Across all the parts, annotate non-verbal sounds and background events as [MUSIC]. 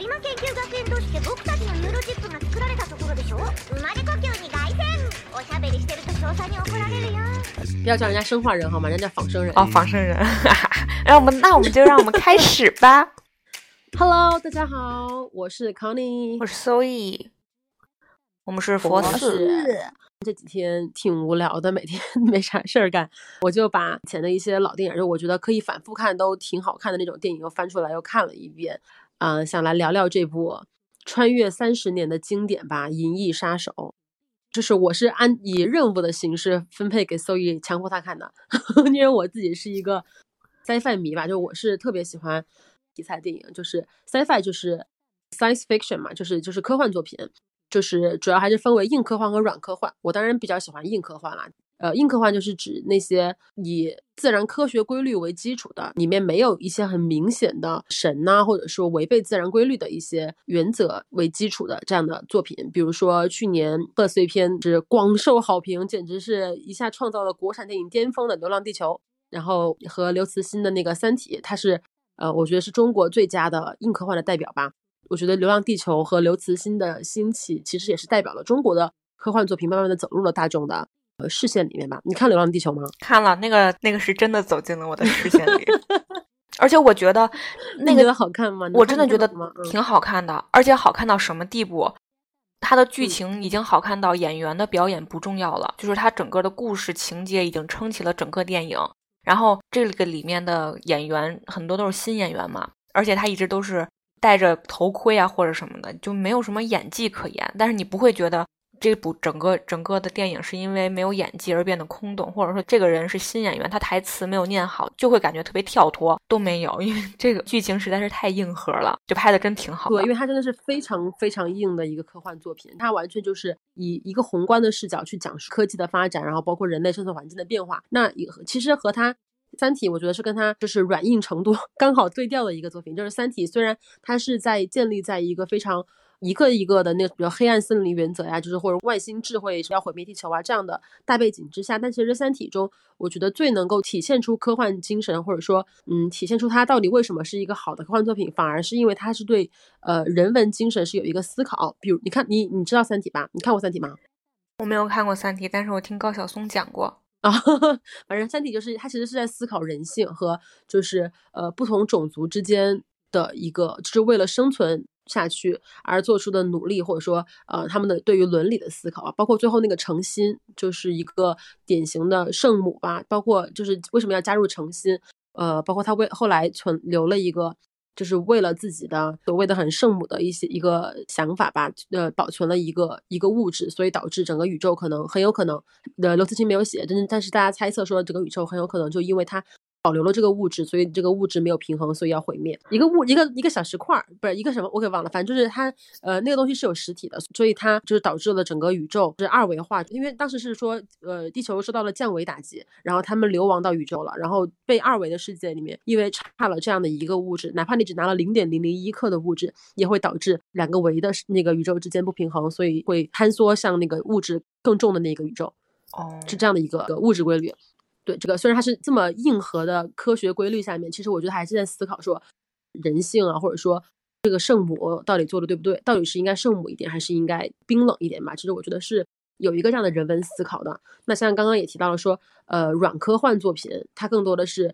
播磨研究学園として僕たちのニューロチップが作られたところでしょ生まれ故郷に凱旋おしゃべりしてると少佐に怒られるよ不要叫人家生化人好吗？人家叫仿生人。哦，仿生人，让[LAUGHS] 我们那我们就让我们开始吧。 [LAUGHS] Hello，大家好，我是 Connie，我是 Zoe，我们是佛我寺。是这几天挺无聊的，每天没啥事儿干，[LAUGHS] 我就把以前的一些老电影，就我觉得可以反复看都挺好看的那种电影，又翻出来又看了一遍。 嗯、想来聊聊这部穿越三十年的经典吧，《银翼杀手》。就是我是按以任务的形式分配给 Zoe，强迫他看的，[LAUGHS] 因为我自己是一个 sci-fi 迷吧，就我是特别喜欢题材电影，就是 sci-fi 就是 science fiction 嘛，就是就是科幻作品，就是主要还是分为硬科幻和软科幻。我当然比较喜欢硬科幻啦。呃，硬科幻就是指那些以自然科学规律为基础的，里面没有一些很明显的神呐、或者说违背自然规律的一些原则为基础的这样的作品。比如说去年贺岁片是广受好评，简直是一下创造了国产电影巅峰的《流浪地球》，然后和刘慈欣的那个《三体》，它是呃，我觉得是中国最佳的硬科幻的代表吧。我觉得《流浪地球》和刘慈欣的兴起，其实也是代表了中国的科幻作品慢慢的走入了大众的视线里面吧。你看《流浪地球》吗？看了那个那个是真的走进了我的视线里，[LAUGHS] 而且我觉得 [LAUGHS] 那个好看吗？我真的觉得挺好看的，而且好看到什么地步？它的剧嗯情已经好看到演员的表演不重要了，就是它整个的故事情节已经撑起了整个电影。然后这个里面的演员很多都是新演员嘛，而且他一直都是戴着头盔啊或者什么的，就没有什么演技可言。但是你不会觉得这部整个整个的电影是因为没有演技而变得空洞，或者说这个人是新演员，他台词没有念好，就会感觉特别跳脱，都没有，因为这个剧情实在是太硬核了，就拍的真挺好的。对，因为它真的是非常非常硬的一个科幻作品，它完全就是以一个宏观的视角去讲述科技的发展，然后包括人类生存环境的变化。那也其实和它《三体》，我觉得是跟它就是软硬程度 [LAUGHS] 刚好对调的一个作品。就是《三体》虽然它是在建立在一个非常一个一个的那个比如黑暗森林原则呀，就是或者外星智慧要毁灭地球啊这样的大背景之下，但其实《三体》中，我觉得最能够体现出科幻精神，或者说嗯，体现出它到底为什么是一个好的科幻作品，反而是因为它是对呃人文精神是有一个思考。比如你看你你知道《三体》吧？你看过《三体》吗？我没有看过《三体》，但是我听高晓松讲过。啊，[LAUGHS] 反正《三体》就是它其实是在思考人性和就是呃不同种族之间的一个，就是为了生存下去而做出的努力，或者说呃他们的对于伦理的思考啊，包括最后那个诚心就是一个典型的圣母吧，包括就是为什么要加入诚心，呃，包括他为后来存留了一个。就是为了自己的所谓的很圣母的一些一个想法吧，呃，保存了一个一个物质，所以导致整个宇宙可能很有可能，呃，刘慈欣没有写，但是但是大家猜测说整个宇宙很有可能就因为他保留了这个物质，所以这个物质没有平衡，所以要毁灭。一个物一个一个小石块儿，不是一个什么，我给忘了，反正就是它呃那个东西是有实体的，所以它就是导致了整个宇宙是二维化。因为当时是说呃地球受到了降维打击，然后他们流亡到宇宙了，然后被二维的世界里面因为差了这样的一个物质，哪怕你只拿了零点零零一克的物质，也会导致两个维的那个宇宙之间不平衡，所以会坍缩向那个物质更重的那个宇宙。哦是这样的一个物质规律。对这个，虽然它是这么硬核的科学规律下面，其实我觉得还是在思考说人性啊，或者说这个圣母到底做的对不对？到底是应该圣母一点，还是应该冰冷一点吧？其实我觉得是有一个这样的人文思考的。那像刚刚也提到了说，呃，软科幻作品它更多的是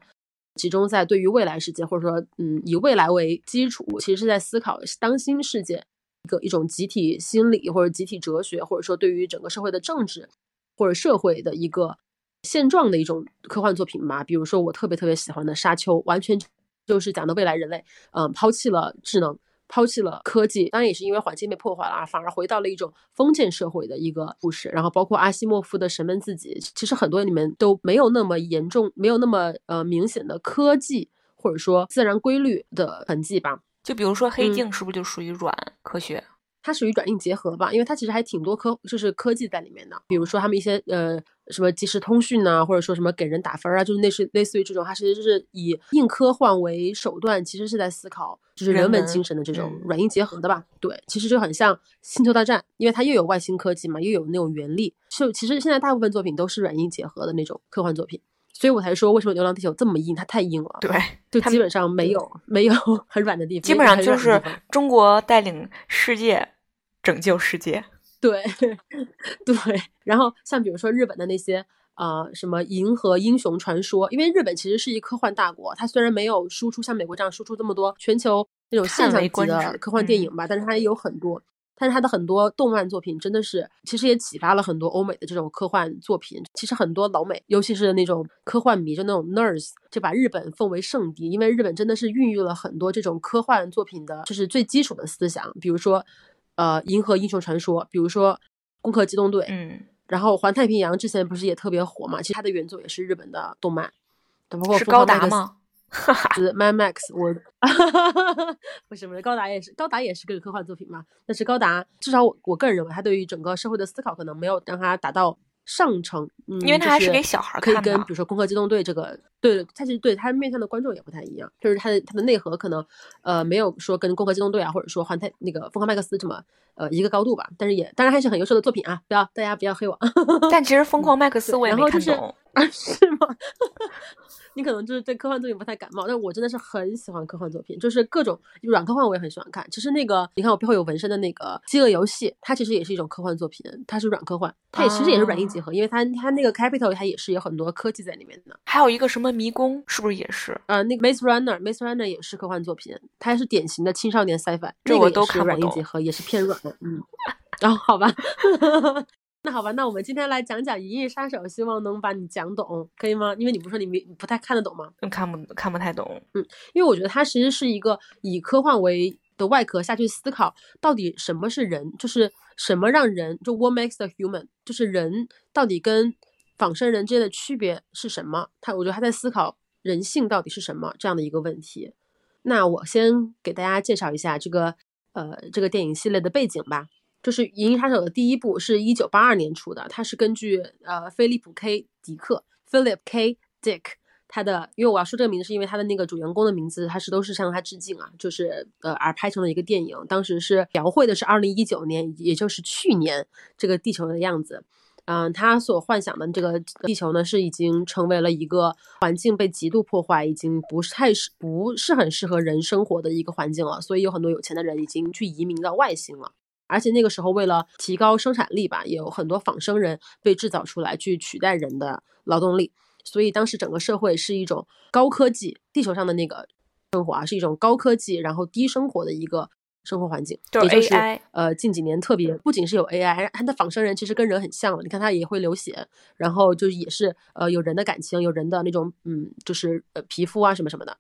集中在对于未来世界，或者说嗯以未来为基础，其实是在思考当今世界一个一种集体心理或者集体哲学，或者说对于整个社会的政治或者社会的一个现状的一种科幻作品嘛。比如说我特别特别喜欢的《沙丘》，完全就是讲的未来人类，嗯，抛弃了智能。抛弃了科技，当然也是因为环境被破坏了啊，反而回到了一种封建社会的一个故事。然后包括阿西莫夫的《神门自己》，其实很多里面都没有那么严重，没有那么呃明显的科技或者说自然规律的痕迹吧。就比如说黑嗯镜是不是就属于软科学？它属于软硬结合吧，因为它其实还挺多科，就是科技在里面的。比如说他们一些呃什么即时通讯呐、或者说什么给人打分啊，就是类似类似于这种，它其实就是以硬科幻为手段，其实是在思考就是人文精神的这种嗯软硬结合的吧。对，其实就很像星球大战，因为它又有外星科技嘛，又有那种原力，就其实现在大部分作品都是软硬结合的那种科幻作品。所以我才说为什么《流浪地球》这么硬，它太硬了，对，就基本上没有没有很软的地方，基本上就是中国带领世界拯救世界。对 [LAUGHS] 对。然后像比如说日本的那些。呃，什么银河英雄传说？因为日本其实是一科幻大国，它虽然没有输出像美国这样输出这么多全球那种现象级的科幻电嗯影吧，但是它也有很多，但是它的很多动漫作品真的是，其实也启发了很多欧美的这种科幻作品。其实很多老美，尤其是那种科幻迷，就那种 nerds，就把日本奉为圣地，因为日本真的是孕育了很多这种科幻作品的，就是最基础的思想，比如说，呃，银河英雄传说，比如说攻壳机动队，嗯，然后环太平洋之前不是也特别火嘛？其实它的原作也是日本的动漫，包括是高达吗？斯、[LAUGHS] Mad Max，我不是不是高达也是高达也是个科幻作品嘛？但是高达至少我我个人认为，它对于整个社会的思考可能没有让它达到上乘，嗯，因为它还是给小孩可以跟比如说《攻壳机动队》这个，对对，它其实对它面向的观众也不太一样，就是它的它的内核可能呃没有说跟《攻壳机动队》啊，或者说环太那个疯狂麦克斯这么呃一个高度吧，但是也当然还是很优秀的作品啊，不要大家不要黑我。但其实《疯狂麦克斯》我也没然后就是看懂。啊，[LAUGHS] 是吗？[LAUGHS] 你可能就是对科幻作品不太感冒，但我真的是很喜欢科幻作品，就是各种软科幻我也很喜欢看。其实那个你看我背后有纹身的那个《饥饿游戏》，它其实也是一种科幻作品，它是软科幻，它也其实也是软硬结合，因为它它那个 Capital 它也是有很多科技在里面的。还有一个什么迷宫，是不是也是？呃，那个 Maze Runner，Maze Runner 也是科幻作品，它是典型的青少年 sci-fi，这个都看软硬结合，也是偏软的，嗯。然 [LAUGHS] 后好吧，那好吧，那我们今天来讲讲《银翼杀手》，希望能把你讲懂，可以吗？因为你不是说你没你不太看得懂吗？嗯看不看不太懂。嗯因为我觉得它其实是一个以科幻为的外壳下去思考，到底什么是人，就是什么让人就 what makes the human，就是人到底跟仿生人之间的区别是什么？他我觉得他在思考人性到底是什么这样的一个问题。那我先给大家介绍一下这个呃这个电影系列的背景吧。就是《银翼杀手》的第一部是一九八二年出的，它是根据呃菲利普 K 迪克 （Philip K. Dick） 他的，因为我要说这个名字是因为他的那个主人公的名字，他是都是向他致敬啊，就是呃而拍成了一个电影。当时是描绘的是二零一九年，也就是去年这个地球的样子。嗯，他所幻想的这个地球呢，是已经成为了一个环境被极度破坏，已经不是太适不是很适合人生活的一个环境了。所以有很多有钱的人已经去移民到外星了。而且那个时候，为了提高生产力吧，也有很多仿生人被制造出来去取代人的劳动力。所以当时整个社会是一种高科技，地球上的那个生活啊，是一种高科技然后低生活的一个生活环境。就是也就是呃，近几年特别，不仅是有 AI，它的仿生人其实跟人很像了。你看，它也会流血，然后就也是呃有人的感情，有人的那种嗯，就是呃皮肤啊什么什么的。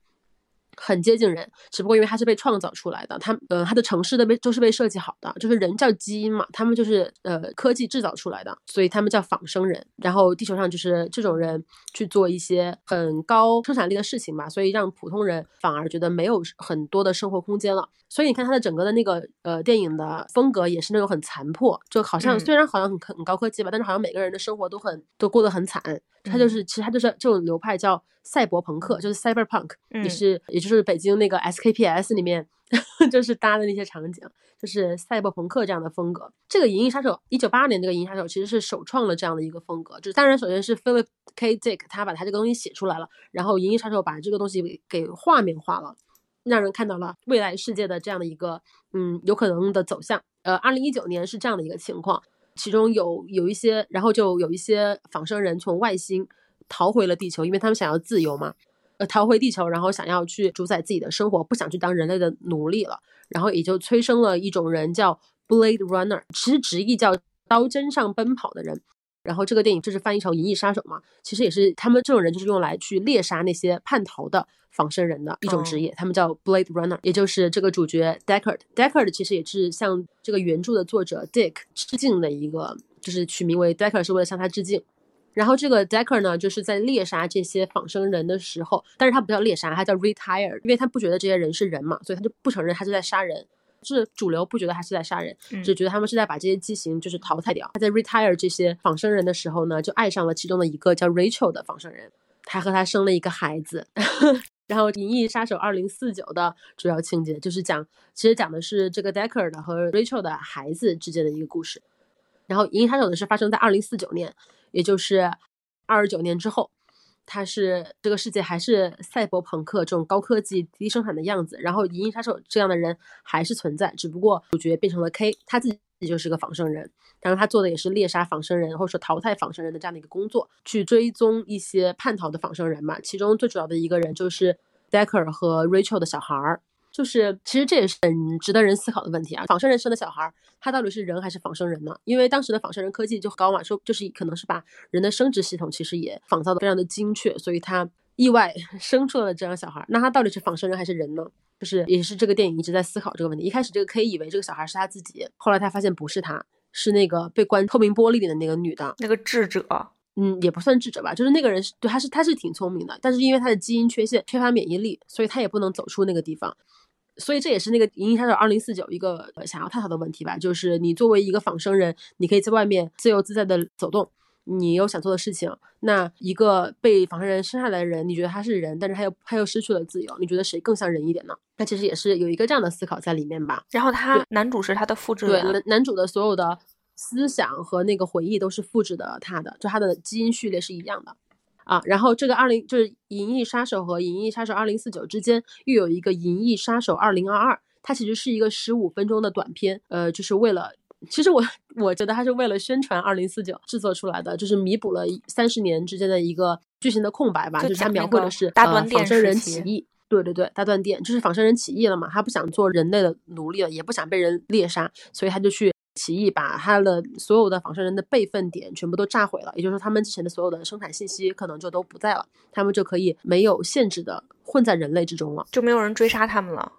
很接近人，只不过因为它是被创造出来的，它呃它的城市的被都是被设计好的，就是人叫基因嘛，他们就是呃科技制造出来的，所以他们叫仿生人。然后地球上就是这种人去做一些很高生产力的事情吧，所以让普通人反而觉得没有很多的生活空间了。所以你看它的整个的那个呃电影的风格也是那种很残破，就好像嗯虽然好像很很高科技吧，但是好像每个人的生活都很都过得很惨。它就是其实它就是这种流派叫赛博朋克，就是 cyberpunk，也嗯是也就是是北京那个 SKPS 里面 [LAUGHS] 就是搭的那些场景，就是赛博朋克这样的风格。这个《银翼杀手》一九八二年这个《银翼杀手》其实是首创了这样的一个风格，就是当然首先是 Philip K. Dick 他把他这个东西写出来了，然后《银翼杀手》把这个东西给给画面化了。让人看到了未来世界的这样的一个嗯有可能的走向。呃，二零一九年是这样的一个情况，其中有有一些，然后就有一些仿生人从外星逃回了地球，因为他们想要自由嘛，呃，逃回地球，然后想要去主宰自己的生活，不想去当人类的奴隶了，然后也就催生了一种人叫 Blade Runner，其实直译叫刀针上奔跑的人。然后这个电影就是翻译成《银翼杀手》嘛，其实也是他们这种人就是用来去猎杀那些叛逃的仿生人的一种职业，他们叫 Blade Runner，也就是这个主角 Deckard。Deckard 其实也是向这个原著的作者 Dick 致敬的一个，就是取名为 Deckard 是为了向他致敬。然后这个 Deckard 呢，就是在猎杀这些仿生人的时候，但是他不叫猎杀，他叫 retire，因为他不觉得这些人是人嘛，所以他就不承认他是在杀人。是主流不觉得他是在杀人，嗯只觉得他们是在把这些畸形就是淘汰掉。他在 retire 这些仿生人的时候呢，就爱上了其中的一个叫 Rachel 的仿生人，还和他生了一个孩子。[LAUGHS] 然后《银翼杀手二零四九》的主要情节就是讲，其实讲的是这个 Decker 的和 Rachel 的孩子之间的一个故事。然后《银翼杀手》的是发生在二零四九年，也就是二十九年之后。它是这个世界还是赛博朋克这种高科技低生产的样子，然后银翼杀手这样的人还是存在，只不过主角变成了 K，他自己就是个仿生人，然后他做的也是猎杀仿生人或者说淘汰仿生人的这样的一个工作，去追踪一些叛逃的仿生人嘛，其中最主要的一个人就是 Decker 和 Rachel 的小孩儿。就是其实这也是很值得人思考的问题啊！仿生人生的小孩，他到底是人还是仿生人呢？因为当时的仿生人科技就高嘛，说就是可能是把人的生殖系统其实也仿造的非常的精确，所以他意外 [LAUGHS] 生出了这样小孩。那他到底是仿生人还是人呢？就是也是这个电影一直在思考这个问题。一开始这个 K 以为这个小孩是他自己，后来他发现不是他，是那个被关透明玻璃里的那个女的，那个智者。嗯，也不算智者吧，就是那个人是对他是他是挺聪明的，但是因为他的基因缺陷，缺乏免疫力，所以他也不能走出那个地方。所以这也是那个《银翼杀手二零四九》一个想要探讨的问题吧，就是你作为一个仿生人，你可以在外面自由自在的走动，你有想做的事情。那一个被仿生人生下来的人，你觉得他是人，但是他又他又失去了自由，你觉得谁更像人一点呢？那其实也是有一个这样的思考在里面吧。然后他男主是他的复制对男男主的所有的思想和那个回忆都是复制的他的，就他的基因序列是一样的。啊，然后这个二零就是《银翼杀手》和《银翼杀手二零四九》之间又有一个《银翼杀手二零二二》，它其实是一个十五分钟的短片，呃，就是为了，其实我我觉得它是为了宣传二零四九制作出来的，就是弥补了三十年之间的一个剧情的空白吧，就是它描绘的是呃仿生人起义，对对对，大断电，就是仿生人起义了嘛，他不想做人类的奴隶了，也不想被人猎杀，所以他就去。起义把他的所有的仿生人的备份点全部都炸毁了，也就是说，他们之前的所有的生产信息可能就都不在了，他们就可以没有限制的混在人类之中了，就没有人追杀他们了，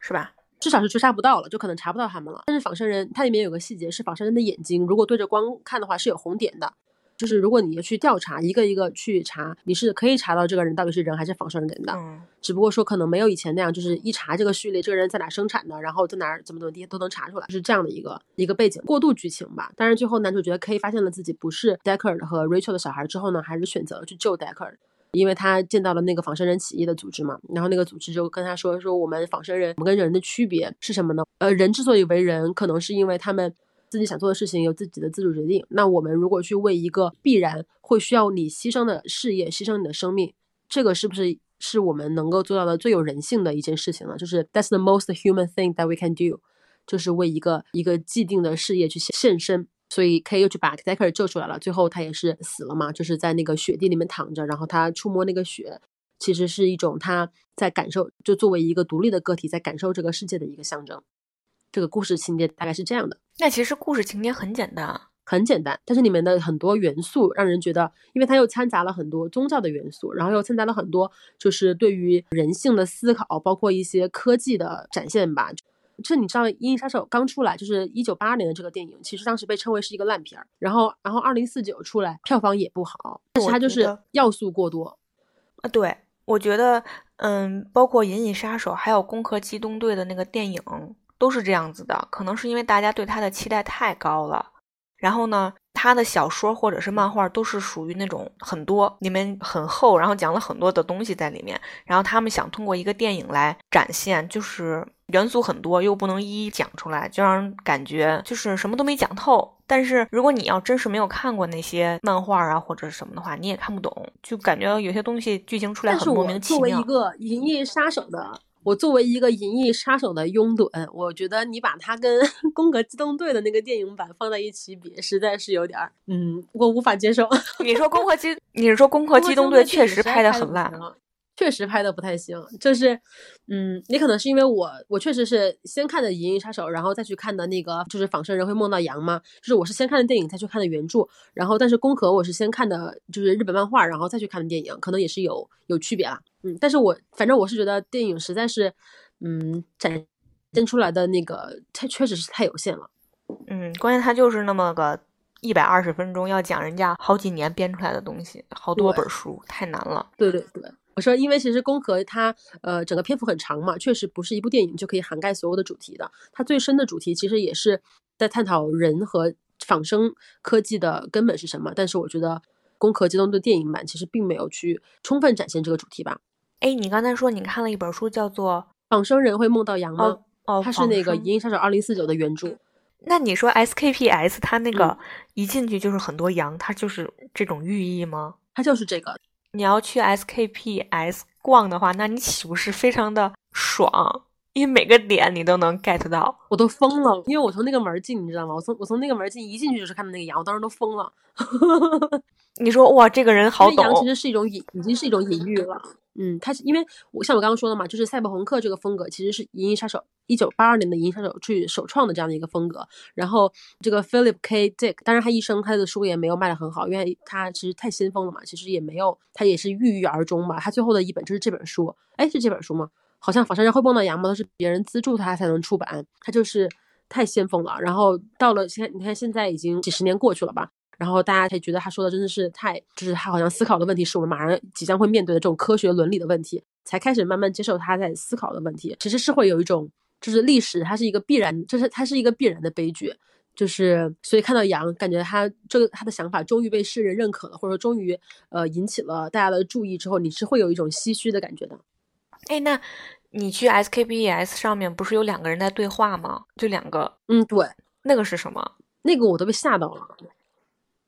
是吧？至少是追杀不到了，就可能查不到他们了。但是仿生人它里面有个细节是，仿生人的眼睛如果对着光看的话是有红点的。就是如果你要去调查一个一个去查，你是可以查到这个人到底是人还是仿生人的。嗯，只不过说可能没有以前那样，就是一查这个序列，这个人在哪生产的，然后在哪儿怎么怎么地都能查出来，是这样的一个一个背景过渡剧情吧。但是最后男主角 K 发现了自己不是 Decker 和 Rachel 的小孩之后呢，还是选择了去救 Decker，因为他见到了那个仿生人起义的组织嘛。然后那个组织就跟他说说我们仿生人，我们跟人的区别是什么呢？呃，人之所以为人，可能是因为他们。自己想做的事情有自己的自主决定。那我们如果去为一个必然会需要你牺牲的事业牺牲你的生命，这个是不是是我们能够做到的最有人性的一件事情呢？就是 That's the most human thing that we can do，就是为一个一个既定的事业去献身。所以 K 又去把 Decker 救出来了，最后他也是死了嘛，就是在那个雪地里面躺着，然后他触摸那个雪，其实是一种他在感受，就作为一个独立的个体在感受这个世界的一个象征。这个故事情节大概是这样的。那其实故事情节很简单，很简单，但是里面的很多元素让人觉得，因为它又掺杂了很多宗教的元素，然后又掺杂了很多就是对于人性的思考，包括一些科技的展现吧。这你知道，《银翼杀手》刚出来就是一九八二年的这个电影，其实当时被称为是一个烂片儿。然后，然后二零四九出来，票房也不好，但是它就是要素过多。啊，对，我觉得，嗯，包括《银翼杀手》还有《攻壳机动队》的那个电影。都是这样子的，可能是因为大家对他的期待太高了。然后呢，他的小说或者是漫画都是属于那种很多里面很厚，然后讲了很多的东西在里面。然后他们想通过一个电影来展现，就是元素很多又不能一一讲出来，就让人感觉就是什么都没讲透。但是如果你要真是没有看过那些漫画啊或者什么的话，你也看不懂，就感觉有些东西剧情出来很莫名其妙。作为一个银翼杀手的。我作为一个银翼杀手的拥趸，我觉得你把它跟《攻壳机动队》的那个电影版放在一起比，实在是有点儿，嗯，我无法接受。你说《攻壳机》，你是说《攻壳机动队》确实拍的很烂。确实拍的不太行，就是，嗯，你可能是因为我，我确实是先看的《银翼杀手》，然后再去看的那个，就是仿生人会梦到羊嘛？就是我是先看的电影，再去看的原著，然后但是《宫壳》我是先看的，就是日本漫画，然后再去看的电影，可能也是有有区别啦，嗯，但是我反正我是觉得电影实在是，嗯，展现出来的那个它确实是太有限了，嗯，关键它就是那么个一百二十分钟，要讲人家好几年编出来的东西，好多本书，太难了，对对对。我说，因为其实《攻壳》它呃整个篇幅很长嘛，确实不是一部电影就可以涵盖所有的主题的。它最深的主题其实也是在探讨人和仿生科技的根本是什么。但是我觉得《攻壳机动队》电影版其实并没有去充分展现这个主题吧。哎，你刚才说你看了一本书，叫做《仿生人会梦到羊》吗？哦，它是那个《银翼杀手二零四九》的原著。那你说 SKPS 它那个一进去就是很多羊，它就是这种寓意吗？它就是这个。你要去 SKPS 逛的话，那你岂不是非常的爽？因为每个点你都能 get 到，我都疯了，因为我从那个门进，你知道吗？我从我从那个门进，一进去就是看到那个羊，我当时都疯了。[LAUGHS] 你说哇，这个人好懂。羊其实是一种隐，已经是一种隐喻了。嗯，它是因为我像我刚刚说的嘛，就是赛博朋克这个风格其实是《银翼杀手》一九八二年的《银翼杀手》去首创的这样的一个风格。然后这个 Philip K. Dick，当然他一生他的书也没有卖的很好，因为他其实太先锋了嘛，其实也没有，他也是郁郁而终嘛。他最后的一本就是这本书，哎，是这本书吗？好像仿生人会蹦到羊毛都是别人资助他才能出版，他就是太先锋了。然后到了现，你看现在已经几十年过去了吧，然后大家才觉得他说的真的是太，就是他好像思考的问题是我们马上即将会面对的这种科学伦理的问题，才开始慢慢接受他在思考的问题。其实是会有一种，就是历史它是一个必然，就是它是一个必然的悲剧，就是所以看到羊，感觉他这个他的想法终于被世人认可了，或者说终于呃引起了大家的注意之后，你是会有一种唏嘘的感觉的。哎，那你去 SKPS 上面不是有两个人在对话吗？就两个，嗯，对，那个是什么？那个我都被吓到了。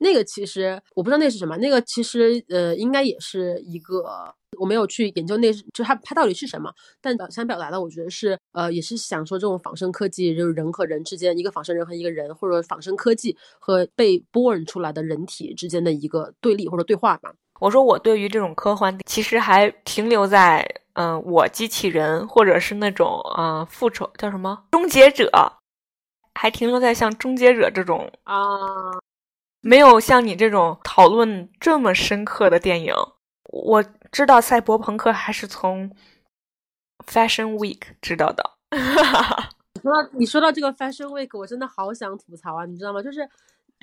那个其实我不知道那是什么，那个其实呃应该也是一个，我没有去研究那就它它到底是什么，但想表达的我觉得是呃也是想说这种仿生科技就是人和人之间，一个仿生人和一个人，或者仿生科技和被 born 出来的人体之间的一个对立或者对话吧。我说我对于这种科幻其实还停留在。嗯，我机器人，或者是那种啊，复仇叫什么终结者，还停留在像终结者这种啊，没有像你这种讨论这么深刻的电影。我知道赛博朋克还是从 Fashion Week 知道的。[LAUGHS] 你说到你说到这个 Fashion Week，我真的好想吐槽啊，你知道吗？就是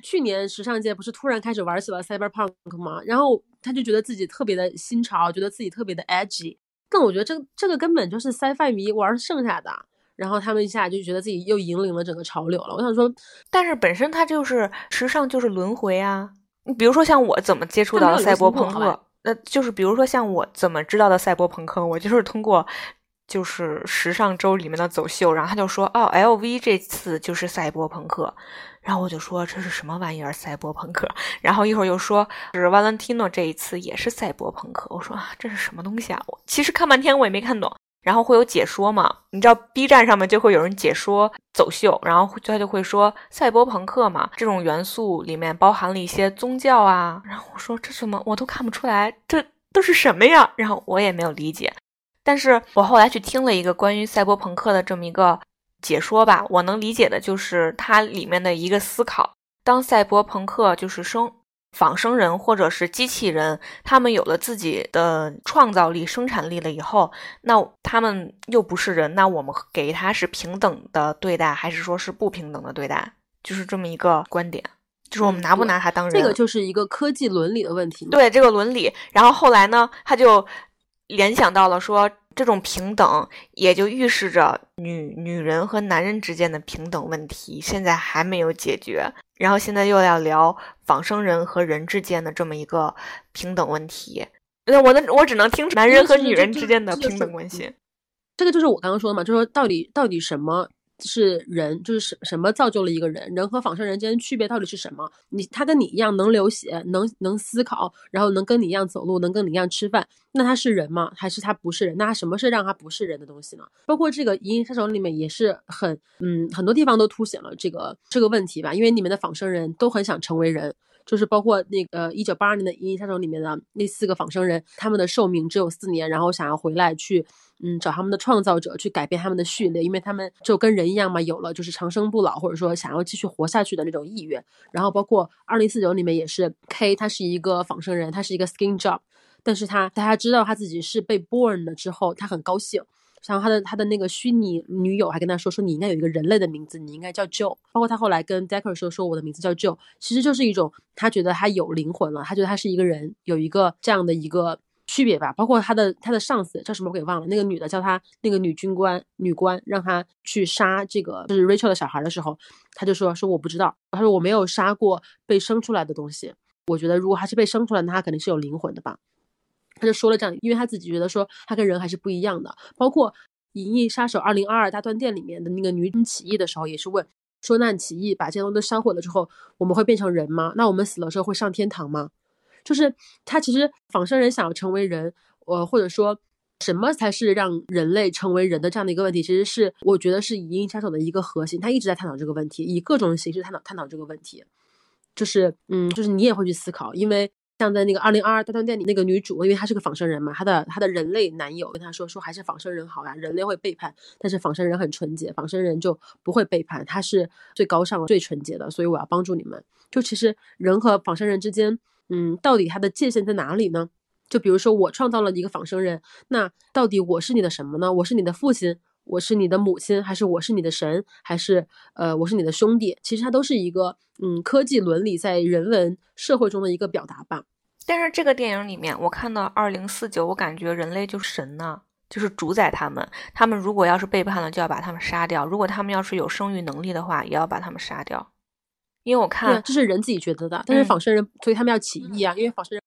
去年时尚界不是突然开始玩起了 Cyberpunk 吗？然后他就觉得自己特别的新潮，觉得自己特别的 edgy。但我觉得这这个根本就是 sci-fi 迷玩剩下的，然后他们一下就觉得自己又引领了整个潮流了。我想说，但是本身它就是时尚，就是轮回啊。你比如说像我怎么接触到的赛博朋克，那就是比如说像我怎么知道的赛博朋克，我就是通过就是时尚周里面的走秀，然后他就说哦，LV 这次就是赛博朋克。然后我就说这是什么玩意儿赛博朋克，然后一会儿又说是 Valentino 这一次也是赛博朋克，我说啊这是什么东西啊？我其实看半天我也没看懂。然后会有解说嘛？你知道 B 站上面就会有人解说走秀，然后他就会说赛博朋克嘛，这种元素里面包含了一些宗教啊。然后我说这什么我都看不出来，这都是什么呀？然后我也没有理解。但是我后来去听了一个关于赛博朋克的这么一个。解说吧，我能理解的就是它里面的一个思考：当赛博朋克就是生仿生人或者是机器人，他们有了自己的创造力、生产力了以后，那他们又不是人，那我们给他是平等的对待，还是说是不平等的对待？就是这么一个观点，就是我们拿不拿他当人？这个就是一个科技伦理的问题。对这个伦理，然后后来呢，他就联想到了说。这种平等也就预示着女女人和男人之间的平等问题现在还没有解决，然后现在又要聊仿生人和人之间的这么一个平等问题，那我的我只能听男人和女人之间的平等关系。这个就是我刚刚说的嘛，就是说到底到底什么？是人，就是什什么造就了一个人？人和仿生人之间区别到底是什么？你他跟你一样能流血，能能思考，然后能跟你一样走路，能跟你一样吃饭，那他是人吗？还是他不是人？那他什么是让他不是人的东西呢？包括这个《银翼杀手》里面也是很，嗯，很多地方都凸显了这个这个问题吧。因为里面的仿生人都很想成为人，就是包括那个一九八二年的《银翼杀手》里面的那四个仿生人，他们的寿命只有四年，然后想要回来去。嗯，找他们的创造者去改变他们的序列，因为他们就跟人一样嘛，有了就是长生不老，或者说想要继续活下去的那种意愿。然后包括二零四九里面也是 K，他是一个仿生人，他是一个 skin job，但是他大家知道他自己是被 born 了之后，他很高兴。然后他的他的那个虚拟女友还跟他说说你应该有一个人类的名字，你应该叫 Joe。包括他后来跟 Decker 说说我的名字叫 Joe，其实就是一种他觉得他有灵魂了，他觉得他是一个人，有一个这样的一个。区别吧，包括他的他的上司叫什么我给忘了，那个女的叫他那个女军官女官，让他去杀这个就是 Rachel 的小孩的时候，他就说说我不知道，他说我没有杀过被生出来的东西，我觉得如果他是被生出来，那他肯定是有灵魂的吧，他就说了这样，因为他自己觉得说他跟人还是不一样的，包括《银翼杀手二零二二大断电》里面的那个女主起义的时候，也是问说那起义把这些东西都烧毁了之后，我们会变成人吗？那我们死了之后会上天堂吗？就是他其实仿生人想要成为人，呃，或者说什么才是让人类成为人的这样的一个问题，其实是我觉得是《银翼杀手》的一个核心，他一直在探讨这个问题，以各种形式探讨探讨这个问题，就是嗯，就是你也会去思考，因为。像在那个二零二二大断电里，那个女主，因为她是个仿生人嘛，她的她的人类男友跟她说说还是仿生人好呀，人类会背叛，但是仿生人很纯洁，仿生人就不会背叛，他是最高尚、最纯洁的，所以我要帮助你们。就其实人和仿生人之间，嗯，到底它的界限在哪里呢？就比如说我创造了一个仿生人，那到底我是你的什么呢？我是你的父亲，我是你的母亲，还是我是你的神，还是呃我是你的兄弟？其实它都是一个。嗯，科技伦理在人文社会中的一个表达吧。但是这个电影里面，我看到二零四九，我感觉人类就是神呢，就是主宰他们。他们如果要是背叛了，就要把他们杀掉；如果他们要是有生育能力的话，也要把他们杀掉。因为我看这是人自己觉得的，但是仿生人，所以他们要起义啊。因为仿生人，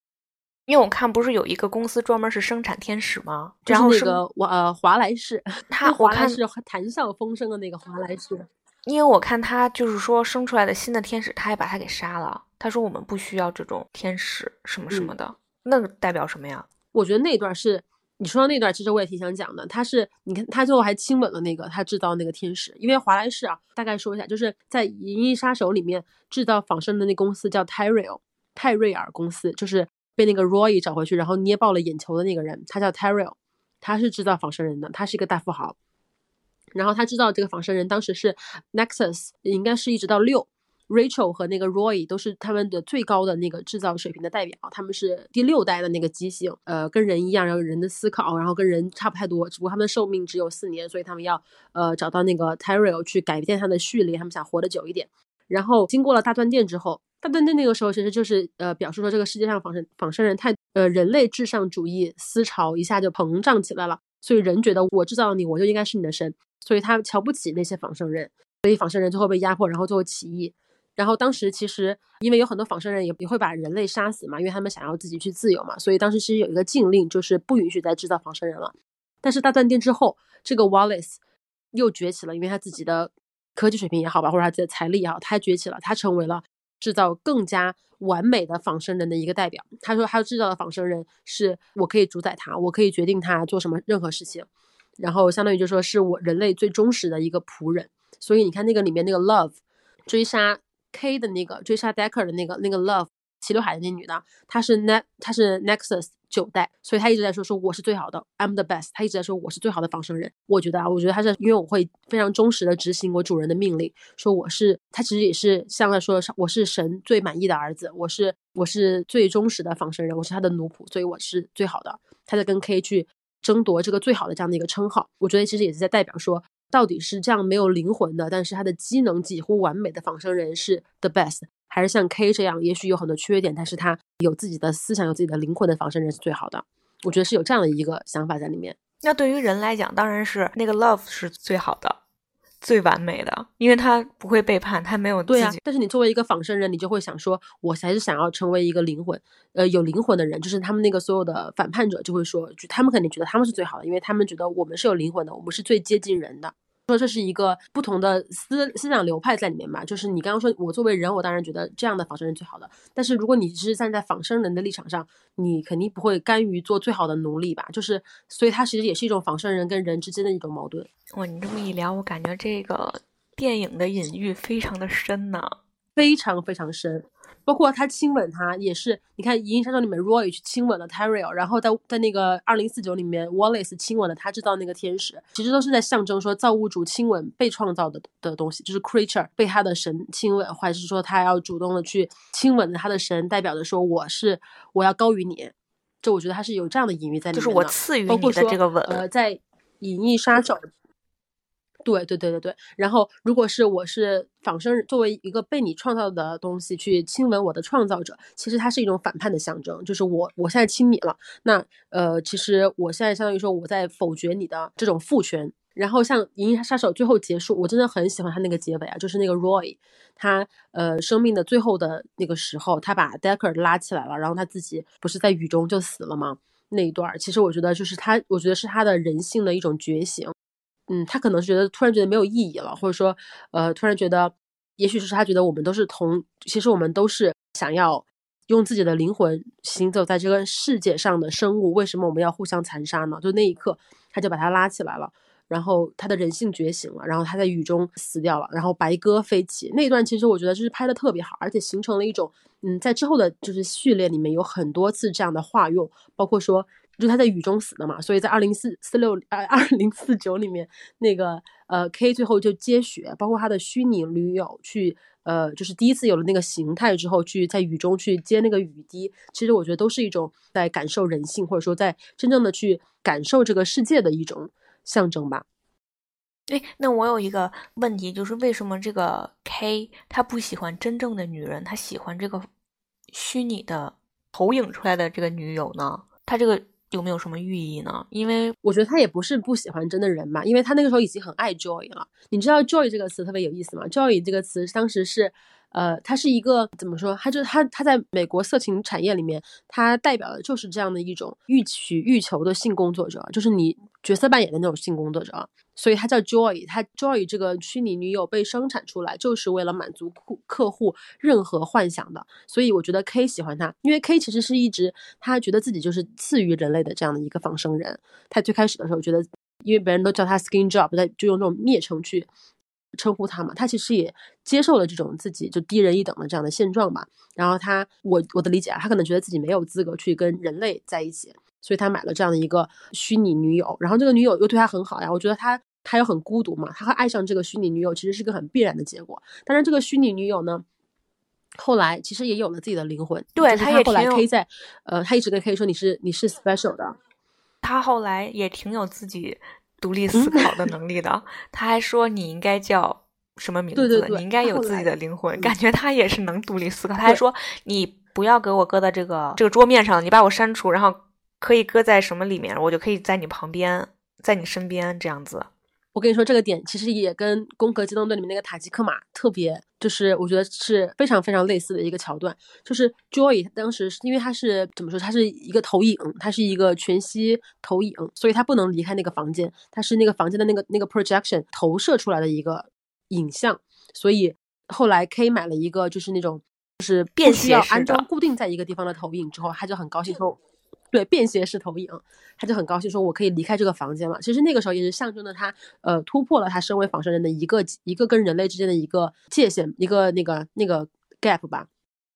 因为我看不是有一个公司专门是生产天使吗？就是那个我呃华莱士，他华莱士谈笑风生的那个华莱士。因为我看他就是说生出来的新的天使，他还把他给杀了。他说我们不需要这种天使什么什么的，那个代表什么呀？我觉得那段是你说的那段，其实我也挺想讲的。他是你看他最后还亲吻了那个他制造那个天使，因为华莱士啊，大概说一下，就是在《银翼杀手》里面制造仿生的那公司叫泰瑞尔，泰瑞尔公司就是被那个 Roy 找回去，然后捏爆了眼球的那个人，他叫泰瑞尔，他是制造仿生人的，他是一个大富豪。然后他知道这个仿生人当时是 Nexus，应该是一直到六，Rachel 和那个 Roy 都是他们的最高的那个制造水平的代表，他们是第六代的那个机型，呃，跟人一样，然后人的思考，然后跟人差不太多，只不过他们的寿命只有四年，所以他们要呃找到那个 Tyrell 去改变他的序列，他们想活得久一点。然后经过了大断电之后，大断电那个时候其实就是呃表示说这个世界上仿生仿生人太呃人类至上主义思潮一下就膨胀起来了，所以人觉得我制造了你，我就应该是你的神。所以他瞧不起那些仿生人，所以仿生人最后被压迫，然后最后起义。然后当时其实因为有很多仿生人也也会把人类杀死嘛，因为他们想要自己去自由嘛，所以当时其实有一个禁令，就是不允许再制造仿生人了。但是大断电之后，这个 Wallace 又崛起了，因为他自己的科技水平也好吧，或者他自己的财力也好，他崛起了，他成为了制造更加完美的仿生人的一个代表。他说他制造的仿生人是我可以主宰他，我可以决定他做什么任何事情。然后相当于就说是我人类最忠实的一个仆人，所以你看那个里面那个 Love 追杀 K 的那个追杀 Decker 的那个那个 Love 齐刘海的那女的，她是 Ne 她是 Nexus 九代，所以她一直在说说我是最好的，I'm the best，她一直在说我是最好的仿生人。我觉得啊，我觉得她是因为我会非常忠实的执行我主人的命令，说我是她其实也是像在说我是神最满意的儿子，我是我是最忠实的仿生人，我是他的奴仆，所以我是最好的。他在跟 K 去。争夺这个最好的这样的一个称号，我觉得其实也是在代表说，到底是这样没有灵魂的，但是他的机能几乎完美的仿生人是 the best，还是像 K 这样，也许有很多缺点，但是他有自己的思想、有自己的灵魂的仿生人是最好的。我觉得是有这样的一个想法在里面。那对于人来讲，当然是那个 Love 是最好的。最完美的，因为他不会背叛，他没有对啊。但是你作为一个仿生人，你就会想说，我还是想要成为一个灵魂，呃，有灵魂的人。就是他们那个所有的反叛者就会说，就他们肯定觉得他们是最好的，因为他们觉得我们是有灵魂的，我们是最接近人的。说这是一个不同的思思想流派在里面吧，就是你刚刚说我作为人，我当然觉得这样的仿生人最好的。但是如果你是站在仿生人的立场上，你肯定不会甘于做最好的奴隶吧？就是所以它其实也是一种仿生人跟人之间的一种矛盾。哇，你这么一聊，我感觉这个电影的隐喻非常的深呢，非常非常深。包括他亲吻他也是，你看《银翼杀手》里面 Roy 去亲吻了 Tyrell，然后在在那个二零四九里面 Wallace 亲吻了他制造那个天使，其实都是在象征说造物主亲吻被创造的的东西，就是 creature 被他的神亲吻，或者是说他要主动的去亲吻他的神，代表着说我是我要高于你，就我觉得他是有这样的隐喻在里面，就是我赐予你的这个吻。呃，在《银翼杀手》。对对对对对，然后如果是我是仿生，作为一个被你创造的东西去亲吻我的创造者，其实它是一种反叛的象征，就是我我现在亲你了，那呃，其实我现在相当于说我在否决你的这种父权。然后像《银翼杀手》最后结束，我真的很喜欢他那个结尾啊，就是那个 Roy，他呃生命的最后的那个时候，他把 Decker 拉起来了，然后他自己不是在雨中就死了吗？那一段其实我觉得就是他，我觉得是他的人性的一种觉醒。嗯，他可能觉得突然觉得没有意义了，或者说，呃，突然觉得，也许是他觉得我们都是同，其实我们都是想要用自己的灵魂行走在这个世界上的生物，为什么我们要互相残杀呢？就那一刻，他就把他拉起来了。然后他的人性觉醒了，然后他在雨中死掉了，然后白鸽飞起那一段，其实我觉得就是拍的特别好，而且形成了一种，嗯，在之后的就是序列里面有很多次这样的化用，包括说，就他在雨中死的嘛，所以在二零四四六呃二零四九里面那个呃 K 最后就接雪，包括他的虚拟女友去呃就是第一次有了那个形态之后去在雨中去接那个雨滴，其实我觉得都是一种在感受人性，或者说在真正的去感受这个世界的一种。象征吧。哎，那我有一个问题，就是为什么这个 K 他不喜欢真正的女人，他喜欢这个虚拟的投影出来的这个女友呢？他这个有没有什么寓意呢？因为我觉得他也不是不喜欢真的人嘛，因为他那个时候已经很爱 Joy 了。你知道 Joy 这个词特别有意思吗？Joy 这个词当时是。呃，他是一个怎么说？他就他他在美国色情产业里面，他代表的就是这样的一种欲取欲求的性工作者，就是你角色扮演的那种性工作者。所以他叫 Joy，他 Joy 这个虚拟女友被生产出来，就是为了满足客客户任何幻想的。所以我觉得 K 喜欢他，因为 K 其实是一直他觉得自己就是次于人类的这样的一个仿生人。他最开始的时候觉得，因为别人都叫他 Skin Job，他就用这种蔑称去。称呼他嘛，他其实也接受了这种自己就低人一等的这样的现状吧。然后他，我我的理解啊，他可能觉得自己没有资格去跟人类在一起，所以他买了这样的一个虚拟女友。然后这个女友又对他很好呀，我觉得他他又很孤独嘛，他会爱上这个虚拟女友，其实是个很必然的结果。但是这个虚拟女友呢，后来其实也有了自己的灵魂。对，他也后来可以在呃，他一直跟可以说你是你是 special 的。他后来也挺有自己。独立思考的能力的，[LAUGHS] 他还说你应该叫什么名字？你应该有自己的灵魂。感觉他也是能独立思考。他还说你不要给我搁在这个这个桌面上，你把我删除，然后可以搁在什么里面，我就可以在你旁边，在你身边这样子。我跟你说，这个点其实也跟《攻壳机动队》里面那个塔吉克马特别，就是我觉得是非常非常类似的一个桥段。就是 Joy 当时是因为他是怎么说，他是一个投影，他是一个全息投影，所以他不能离开那个房间，他是那个房间的那个那个 projection 投射出来的一个影像。所以后来 K 买了一个就是那种就是便携要安装固定在一个地方的投影之后，他就很高兴说。对便携式投影，他就很高兴说：“我可以离开这个房间了。”其实那个时候也是象征着他，呃，突破了他身为仿生人的一个一个跟人类之间的一个界限，一个那个那个 gap 吧。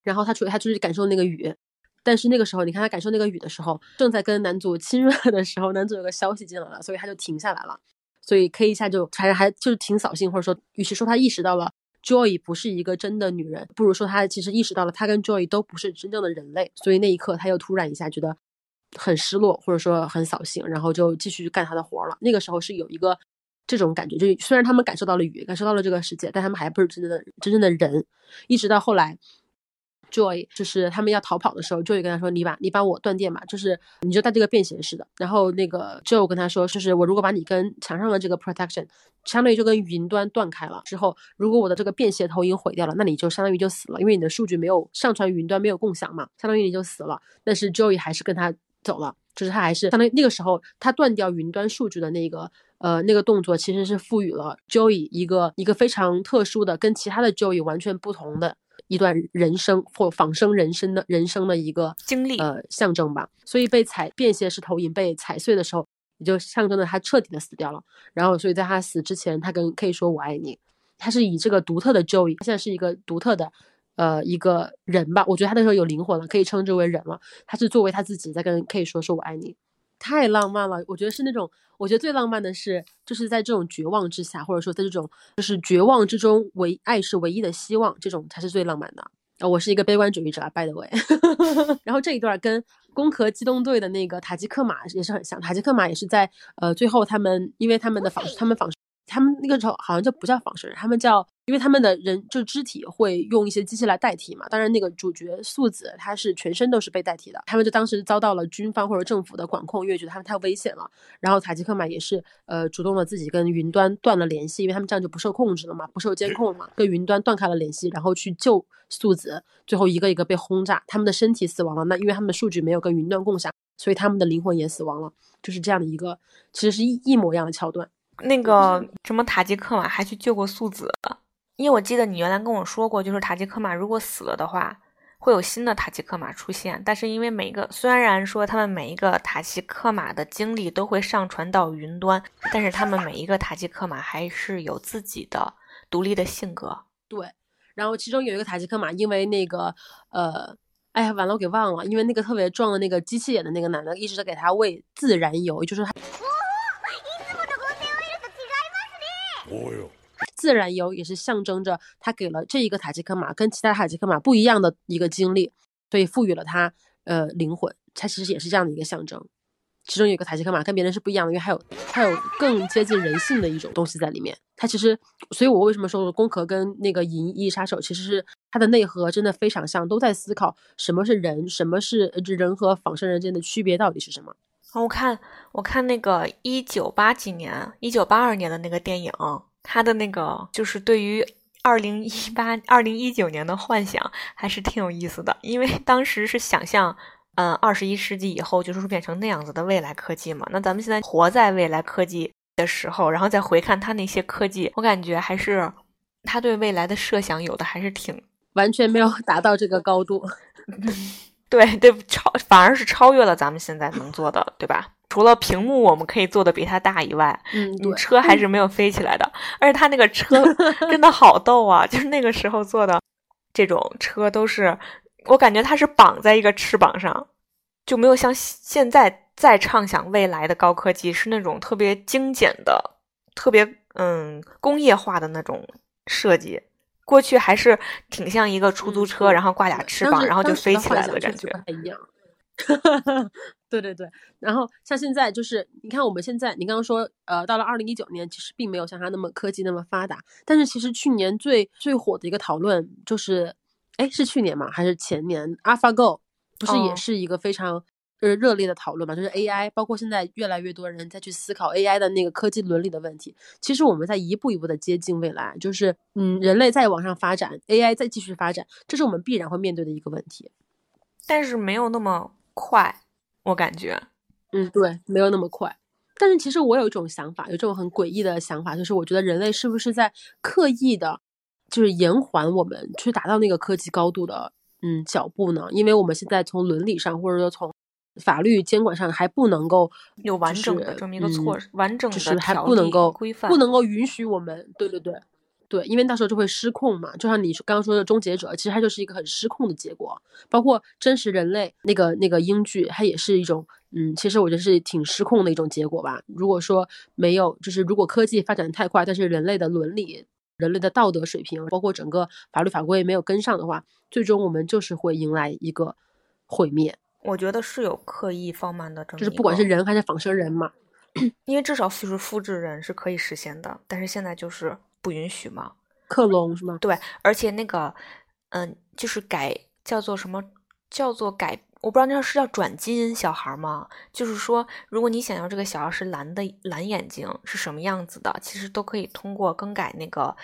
然后他出他出去感受那个雨，但是那个时候，你看他感受那个雨的时候，正在跟男主亲热的时候，男主有个消息进来了，所以他就停下来了。所以 K 一下就还还就是挺扫兴，或者说，与其说他意识到了 Joy 不是一个真的女人，不如说他其实意识到了他跟 Joy 都不是真正的人类。所以那一刻，他又突然一下觉得。很失落，或者说很扫兴，然后就继续干他的活了。那个时候是有一个这种感觉，就虽然他们感受到了雨，感受到了这个世界，但他们还不是真正的真正的人。一直到后来，Joy 就是他们要逃跑的时候，Joy 跟他说：“你把你把我断电吧，就是你就带这个便携式的。”然后那个 Joe 跟他说：“就是我如果把你跟墙上的这个 protection，相当于就跟云端断开了之后，如果我的这个便携投影毁掉了，那你就相当于就死了，因为你的数据没有上传云端，没有共享嘛，相当于你就死了。但是 Joy 还是跟他。走了，就是他还是相当于那个时候，他断掉云端数据的那个呃那个动作，其实是赋予了 Joey 一个一个非常特殊的、跟其他的 Joey 完全不同的一段人生或仿生人生的人生的一个经历呃象征吧。所以被踩便携式投影被踩碎的时候，也就象征着他彻底的死掉了。然后，所以在他死之前，他跟可以说我爱你。他是以这个独特的 Joey，他现在是一个独特的。呃，一个人吧，我觉得他那时候有灵魂了，可以称之为人了。他是作为他自己在跟可以说说我爱你，太浪漫了。我觉得是那种，我觉得最浪漫的是，就是在这种绝望之下，或者说在这种就是绝望之中，唯爱是唯一的希望，这种才是最浪漫的。啊，我是一个悲观主义者，by the way。[LAUGHS] 然后这一段跟《攻壳机动队》的那个塔吉克马也是很像，塔吉克马也是在呃最后他们因为他们的仿他们仿他们那个时候好像就不叫仿生人，他们叫。因为他们的人就肢体会用一些机器来代替嘛，当然那个主角素子他是全身都是被代替的，他们就当时遭到了军方或者政府的管控，因为觉得他们太危险了。然后塔吉克马也是呃主动的自己跟云端断了联系，因为他们这样就不受控制了嘛，不受监控了嘛，跟云端断开了联系，然后去救素子，最后一个一个被轰炸，他们的身体死亡了，那因为他们的数据没有跟云端共享，所以他们的灵魂也死亡了，就是这样的一个其实是一一模一样的桥段。那个什么塔吉克马还去救过素子。因为我记得你原来跟我说过，就是塔吉克马如果死了的话，会有新的塔吉克马出现，但是因为每个虽然说他们每一个塔吉克马的经历都会上传到云端，但是他们每一个塔吉克马还是有自己的独立的性格。对，然后其中有一个塔吉克马，因为那个呃，哎呀，完了，我给忘了，因为那个特别壮的那个机器眼的那个男的一直在给他喂自然油，就是他自然油也是象征着他给了这一个塔吉克马跟其他塔吉克马不一样的一个经历，所以赋予了他呃灵魂，它其实也是这样的一个象征。其中有一个塔吉克马跟别人是不一样的，因为还有还有更接近人性的一种东西在里面。它其实，所以我为什么说宫壳跟那个银翼杀手其实是它的内核真的非常像，都在思考什么是人，什么是人和仿生人之间的区别到底是什么。我看我看那个一九八几年、一九八二年的那个电影，它的那个就是对于二零一八、二零一九年的幻想还是挺有意思的，因为 [LAUGHS] 当时是想象。嗯，二十一世纪以后就是变成那样子的未来科技嘛？那咱们现在活在未来科技的时候，然后再回看他那些科技，我感觉还是他对未来的设想有的还是挺完全没有达到这个高度。[LAUGHS] 对 [LAUGHS] 对，超反而是超越了咱们现在能做的，对吧？除了屏幕我们可以做的比它大以外，嗯，车还是没有飞起来的。而且它那个车 [LAUGHS] 真的好逗啊！就是那个时候做的这种车都是。我感觉它是绑在一个翅膀上，就没有像现在在畅想未来的高科技是那种特别精简的、特别嗯工业化的那种设计。过去还是挺像一个出租车，然后挂俩翅膀，然后就飞起来了，感觉。不太一样。[LAUGHS] 对对对，然后像现在就是，你看我们现在，你刚刚说，呃，到了二零一九年，其实并没有像它那么科技那么发达，但是其实去年最最火的一个讨论就是。哎，是去年吗？还是前年？AlphaGo 不是也是一个非常呃热烈的讨论嘛？就是 AI，包括现在越来越多人在去思考 AI 的那个科技伦理的问题。其实我们在一步一步的接近未来，就是嗯，人类再往上发展，AI 再继续发展，这是我们必然会面对的一个问题。但是没有那么快，我感觉，嗯，对，没有那么快。但是其实我有一种想法，有这种很诡异的想法，就是我觉得人类是不是在刻意的。就是延缓我们去达到那个科技高度的嗯脚步呢？因为我们现在从伦理上或者说从法律监管上还不能够有完整的这么一个措施，完整的就是还不能够规范，不能够允许我们。对对对对，因为到时候就会失控嘛。就像你刚刚说的终结者，其实它就是一个很失控的结果。包括真实人类那个那个英剧，它也是一种嗯，其实我觉得是挺失控的一种结果吧。如果说没有，就是如果科技发展太快，但是人类的伦理。人类的道德水平，包括整个法律法规没有跟上的话，最终我们就是会迎来一个毁灭。我觉得是有刻意放慢的，就是不管是人还是仿生人嘛，因为至少就是复制人是可以实现的，但是现在就是不允许嘛。克隆是吗？对，而且那个，嗯，就是改叫做什么叫做改。我不知道那是叫转基因小孩吗？就是说，如果你想要这个小孩是蓝的蓝眼睛是什么样子的，其实都可以通过更改那个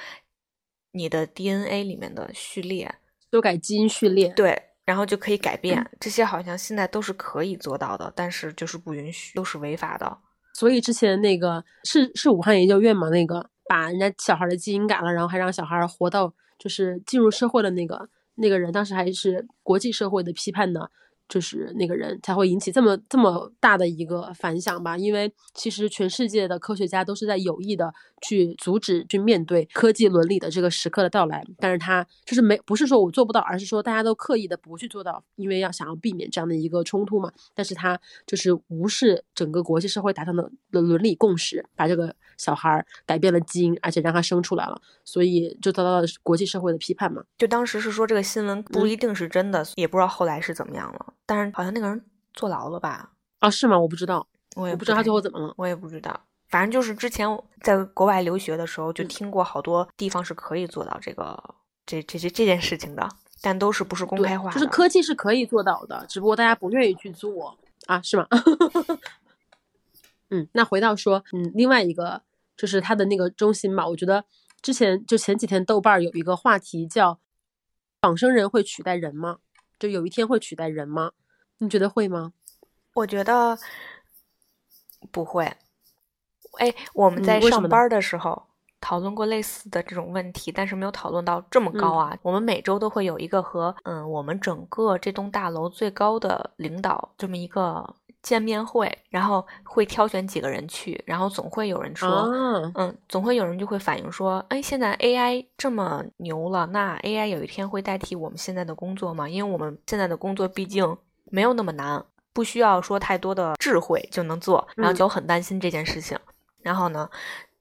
你的 DNA 里面的序列，修改基因序列，对，然后就可以改变。这些好像现在都是可以做到的，但是就是不允许，都是违法的。所以之前那个是是武汉研究院嘛？那个把人家小孩的基因改了，然后还让小孩活到就是进入社会的那个那个人，当时还是国际社会的批判的。就是那个人才会引起这么这么大的一个反响吧？因为其实全世界的科学家都是在有意的去阻止、去面对科技伦理的这个时刻的到来。但是他就是没不是说我做不到，而是说大家都刻意的不去做到，因为要想要避免这样的一个冲突嘛。但是他就是无视整个国际社会达成的的伦理共识，把这个小孩改变了基因，而且让他生出来了，所以就遭到了国际社会的批判嘛。就当时是说这个新闻不一定是真的，也不知道后来是怎么样了。但是好像那个人坐牢了吧？啊，是吗？我不知道，我也不知道他最后怎么了。我也不知道，反正就是之前在国外留学的时候，就听过好多地方是可以做到这个这这这这件事情的，但都是不是公开化。就是科技是可以做到的，只不过大家不愿意去做啊，是吗？[LAUGHS] 嗯，那回到说，嗯，另外一个就是他的那个中心嘛，我觉得之前就前几天豆瓣有一个话题叫“仿生人会取代人吗？”就有一天会取代人吗？你觉得会吗？我觉得不会。哎，我们在上班的时候，讨论过类似的这种问题，但是没有讨论到这么高啊。我们每周都会有一个和嗯我们整个这栋大楼最高的领导这么一个见面会，然后会挑选几个人去，然后总会有人说，啊，嗯，总会有人就会反映说，哎，现在 AI 这么牛了，那 AI 有一天会代替我们现在的工作吗？因为我们现在的工作毕竟没有那么难，不需要说太多的智慧就能做，然后嗯就很担心这件事情。然后呢，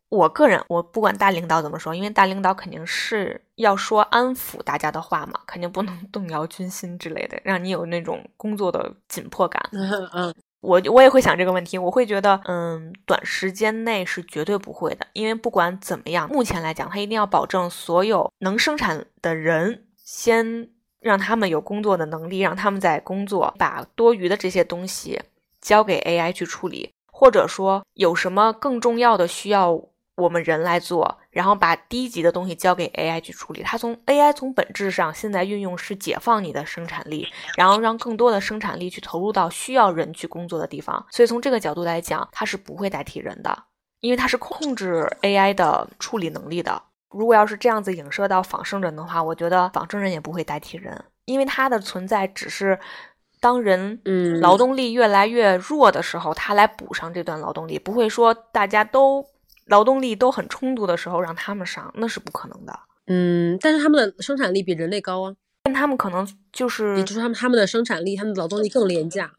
我个人我不管大领导怎么说，因为大领导肯定是要说安抚大家的话嘛，肯定不能动摇军心之类的，让你有那种工作的紧迫感。[LAUGHS] 嗯嗯我我也会想这个问题，我会觉得，嗯，短时间内是绝对不会的，因为不管怎么样，目前来讲，他一定要保证所有能生产的人先让他们有工作的能力，让他们在工作，把多余的这些东西交给 AI 去处理，或者说有什么更重要的需要我们人来做，然后把低级的东西交给 AI 去处理。它从 AI 从本质上现在运用是解放你的生产力，然后让更多的生产力去投入到需要人去工作的地方。所以从这个角度来讲，它是不会代替人的，因为它是控制 AI 的处理能力的。如果要是这样子影射到仿生人的话，我觉得仿生人也不会代替人，因为它的存在只是当人嗯劳动力越来越弱的时候，它来补上这段劳动力，不会说大家都劳动力都很充足的时候让他们上，那是不可能的。嗯，但是他们的生产力比人类高啊，但他们可能就是也就是他们他们的生产力，他们的劳动力更廉价。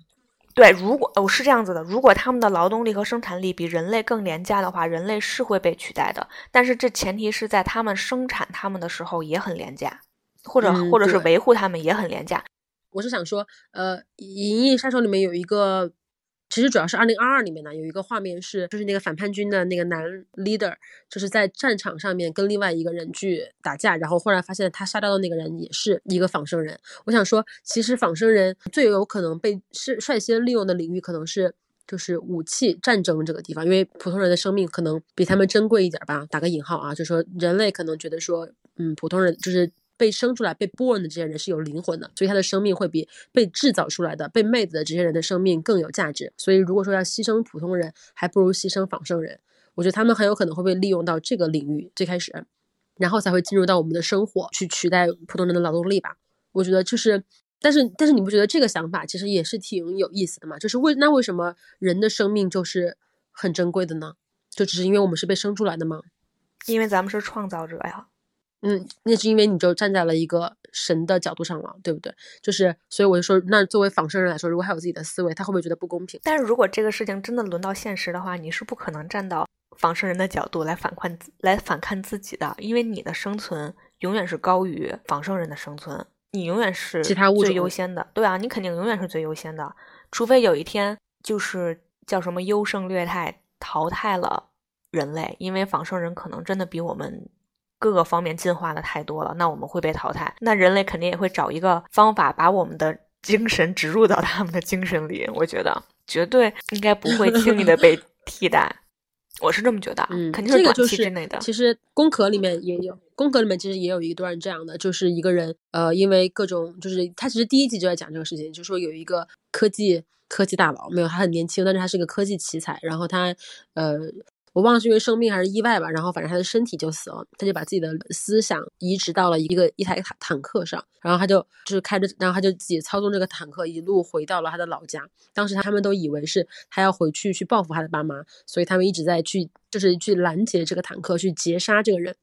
对，如果哦是这样子的，如果他们的劳动力和生产力比人类更廉价的话，人类是会被取代的。但是这前提是在他们生产他们的时候也很廉价，或者、嗯或者是维护他们也很廉价。我是想说，呃，《银翼杀手》里面有一个，其实主要是二零二二里面呢，有一个画面是，就是那个反叛军的那个男 leader，就是在战场上面跟另外一个人去打架，然后忽然发现他杀掉的那个人也是一个仿生人。我想说，其实仿生人最有可能被是率先利用的领域可能是。就是武器战争这个地方，因为普通人的生命可能比他们珍贵一点吧，打个引号啊，就说人类可能觉得说，嗯，普通人就是被生出来、被 born 的这些人是有灵魂的，所以他的生命会比被制造出来的、被 made 的这些人的生命更有价值。所以如果说要牺牲普通人，还不如牺牲仿生人。我觉得他们很有可能会被利用到这个领域最开始，然后才会进入到我们的生活去取代普通人的劳动力吧。我觉得就是，但是但是你不觉得这个想法其实也是挺有意思的吗？就是为那为什么人的生命就是很珍贵的呢？就只是因为我们是被生出来的吗？因为咱们是创造者呀。嗯，那是因为你就站在了一个神的角度上了，对不对？就是，所以我就说，那作为仿生人来说，如果他有自己的思维，他会不会觉得不公平？但是如果这个事情真的轮到现实的话，你是不可能站到仿生人的角度来反看来反看自己的，因为你的生存永远是高于仿生人的生存，你永远是其他物最优先的。对啊，你肯定永远是最优先的，除非有一天就是叫什么优胜劣汰淘汰了人类，因为仿生人可能真的比我们。各个方面进化的太多了，那我们会被淘汰。那人类肯定也会找一个方法，把我们的精神植入到他们的精神里。我觉得绝对应该不会轻易的被 [LAUGHS] 替代，我是这么觉得，嗯，肯定是短这个就是期之内的。其实宫壳里面也有，宫壳里面其实也有一段这样的，就是一个人呃，因为各种就是他其实第一集就在讲这个事情，就说有一个科技科技大佬，没有他很年轻，但是他是个科技奇才，然后他呃。我忘了是因为生病还是意外吧，然后反正他的身体就死了，他就把自己的思想移植到了一个一台坦坦克上，然后他就就是开着，然后他就自己操纵这个坦克一路回到了他的老家。当时他们都以为是他要回去去报复他的爸妈，所以他们一直在去就是去拦截这个坦克，去截杀这个人。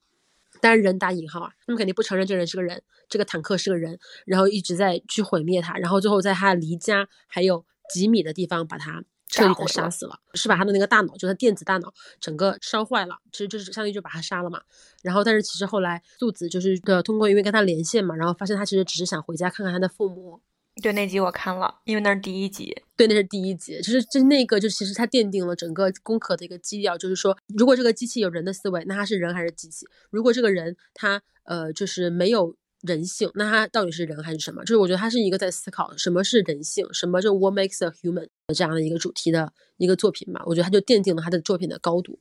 当然人打引号啊，他们肯定不承认这个人是个人，这个坦克是个人，然后一直在去毁灭他，然后最后在他离家还有几米的地方把他。彻底的杀死了，是把他的那个大脑，就是他电子大脑，整个烧坏了。其实就是相当于就把他杀了嘛。然后，但是其实后来素子就是的通过因为跟他连线嘛，然后发现他其实只是想回家看看他的父母。对那集我看了，因为那是第一集。对，那是第一集。就是就那个，就其实它奠定了整个攻壳的一个基调，就是说，如果这个机器有人的思维，那它是人还是机器？如果这个人他呃就是没有。人性，那他到底是人还是什么？就是我觉得他是一个在思考什么是人性，什么就 What makes a human 这样的一个主题的一个作品嘛。我觉得他就奠定了他的作品的高度。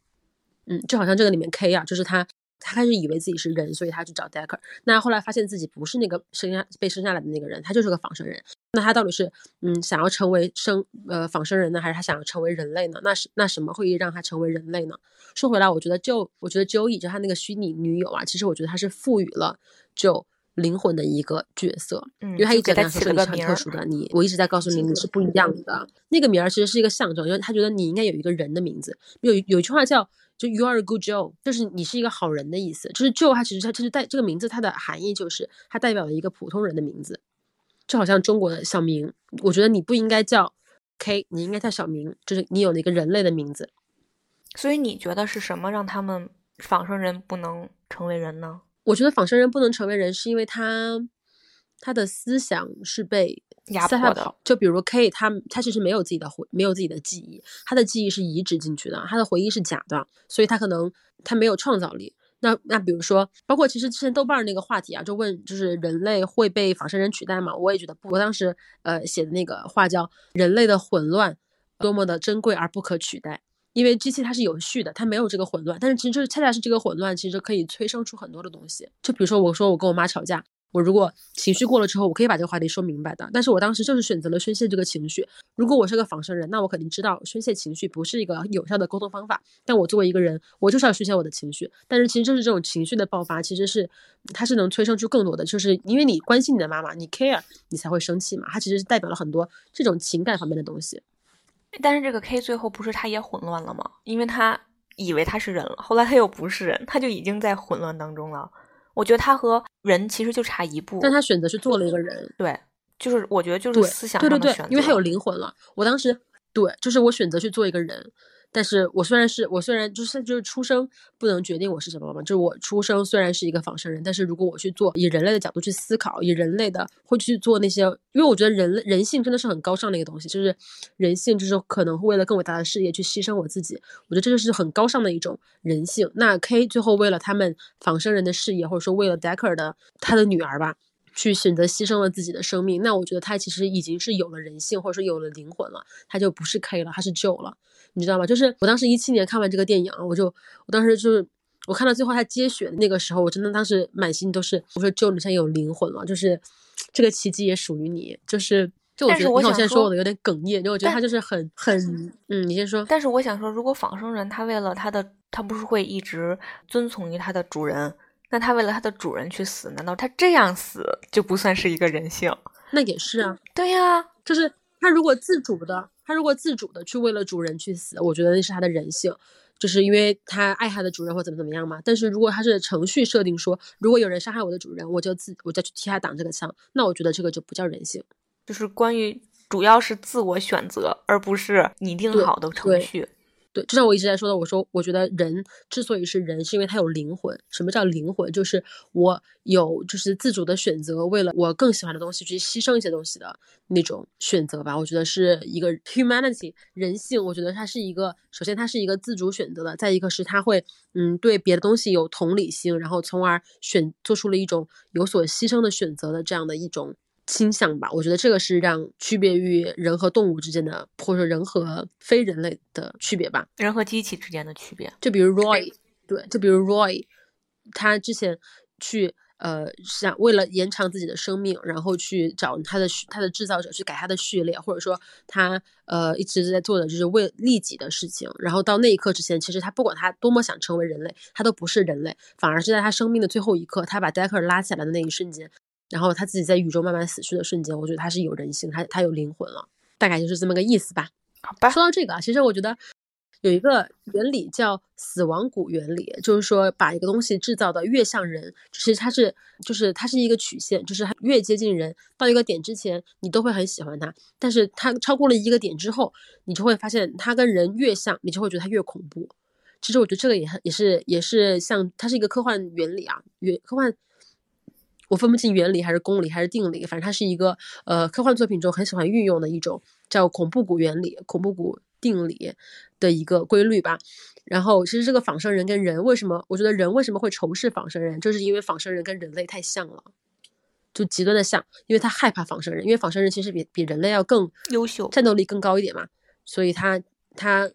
嗯，就好像这个里面 K 啊，就是他他开始以为自己是人，所以他去找 Decker。那后来发现自己不是那个生下被生下来的那个人，他就是个仿生人。那他到底是嗯想要成为生呃仿生人呢，还是他想要成为人类呢？那是那什么会让他成为人类呢？说回来，我觉得就我觉得 Joey 就他那个虚拟女友啊，其实我觉得他是赋予了就灵魂的一个角色，嗯，因为他一直在说你是很了个名儿特殊的，你我一直在告诉你你是不一样的。那个名儿其实是一个象征，因为他觉得你应该有一个人的名字。有有一句话叫就 You are a good Joe，就是你是一个好人的意思。就是 Joe，它其实它就是代这个名字它的含义就是它代表了一个普通人的名字，就好像中国的小明，我觉得你不应该叫 K，你应该叫小明，就是你有了一个人类的名字。所以你觉得是什么让他们仿生人不能成为人呢？我觉得仿生人不能成为人，是因为他他的思想是被压迫的。就比如 K，他他其实没有自己的回，没有自己的记忆，他的记忆是移植进去的，他的回忆是假的，所以他可能他没有创造力。那那比如说，包括其实之前豆瓣儿那个话题啊，就问就是人类会被仿生人取代吗？我也觉得不。我当时呃写的那个话叫“人类的混乱多么的珍贵而不可取代”，因为机器它是有序的，它没有这个混乱，但是其实就是恰恰是这个混乱，其实可以催生出很多的东西。就比如说，我说我跟我妈吵架，我如果情绪过了之后，我可以把这个话题说明白的，但是我当时就是选择了宣泄这个情绪。如果我是个仿生人，那我肯定知道宣泄情绪不是一个有效的沟通方法。但我作为一个人，我就是要宣泄我的情绪。但是其实就是这种情绪的爆发，其实是它是能催生出更多的，就是因为你关心你的妈妈，你 care，你才会生气嘛。它其实是代表了很多这种情感方面的东西。但是这个 K 最后不是他也混乱了吗？因为他以为他是人了，后来他又不是人，他就已经在混乱当中了。我觉得他和人其实就差一步，但他选择去做了一个人，对，就是我觉得就是思想上的选择，，因为他有灵魂了。我当时对，就是我选择去做一个人，但是我虽然是我虽然就是就是出生不能决定我是什么嘛，就是我出生虽然是一个仿生人，但是如果我去做以人类的角度去思考，以人类的会去做那些，因为我觉得人类人性真的是很高尚的一个东西，就是人性就是可能会为了更伟大的事业去牺牲我自己，我觉得这就是很高尚的一种人性。那 K 最后为了他们仿生人的事业，或者说为了 Decker 的他的女儿吧，去选择牺牲了自己的生命，那我觉得他其实已经是有了人性，或者说有了灵魂了，他就不是 K 了，他是 Joe 了，你知道吗？就是我当时一七年看完这个电影啊，我就我当时就是我看到最后他接血的那个时候，我真的当时满心都是我说 Joe 你现在有灵魂了，就是这个奇迹也属于你，就是。就我觉得，我我想说现在说我的有点哽咽，就我觉得他就是很很，嗯，你先说。但是我想说，如果仿生人他为了他的，他不是会一直遵从于他的主人，那它为了它的主人去死，难道它这样死就不算是一个人性？那也是啊，对呀、就是它如果自主的，它如果自主的去为了主人去死，我觉得那是它的人性，就是因为他爱他的主人或怎么怎么样嘛。但是如果他是程序设定说，如果有人伤害我的主人，我就自我再去替他挡这个枪，那我觉得这个就不叫人性。就是关于主要是自我选择，而不是拟定好的程对序。对，就像我一直在说的，我说我觉得人之所以是人，是因为他有灵魂。什么叫灵魂？就是我有就是自主的选择，为了我更喜欢的东西去牺牲一些东西的那种选择吧。我觉得是一个 humanity 人性。我觉得它是一个，首先它是一个自主选择的，再一个是它会嗯对别的东西有同理心，然后从而选做出了一种有所牺牲的选择的这样的一种。倾向吧，我觉得这个是让区别于人和动物之间的，或者说人和非人类的区别吧。人和机器之间的区别。就比如 Roy，对，就比如 Roy，他之前去呃想为了延长自己的生命，然后去找他的他的制造者去改他的序列，或者说他呃一直在做的就是为利己的事情，然后到那一刻之前，其实他不管他多么想成为人类，他都不是人类，反而是在他生命的最后一刻，他把 Decker 拉起来的那一瞬间，然后他自己在宇宙慢慢死去的瞬间，我觉得他是有人性，他他有灵魂了，大概就是这么个意思吧。好吧，说到这个啊，其实我觉得有一个原理叫死亡谷原理，就是说把一个东西制造的越像人，其实它是就是它是一个曲线，就是它越接近人，到一个点之前你都会很喜欢它，但是它超过了一个点之后，你就会发现它跟人越像，你就会觉得它越恐怖。其实我觉得这个也很也是也是像它是一个科幻原理啊，原科幻。我分不清原理还是公理还是定理，反正它是一个呃科幻作品中很喜欢运用的一种叫恐怖谷原理、恐怖谷定理的一个规律吧。然后其实这个仿生人跟人为什么，我觉得人为什么会仇视仿生人，就是因为仿生人跟人类太像了，就极端的像，因为他害怕仿生人，因为仿生人其实比比人类要更优秀战斗力更高一点嘛，所以他他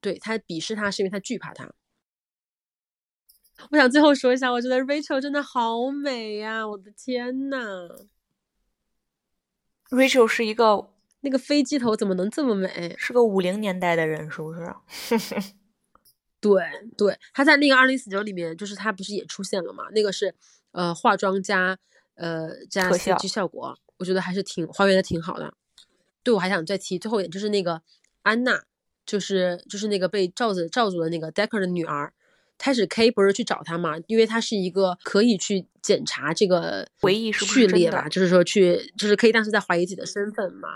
对他鄙视他是因为他惧怕他。我想最后说一下，我觉得 Rachel 真的好美呀！我的天呐 Rachel 是一个那个飞机头怎么能这么美？是个五零年代的人，是不是？对 [LAUGHS] 对，他在那个二零四九里面，就是他不是也出现了嘛？那个是呃化妆加呃加 CG 效果，我觉得还是挺还原的挺好的。对，我还想再提最后一点，就是那个安娜，就是就是那个被罩子罩住的那个 Decker 的女儿。开始 K 不是去找他嘛？因为他是一个可以去检查这个回忆是序列吧，就是说去就是 K 当时在怀疑自己的身份嘛。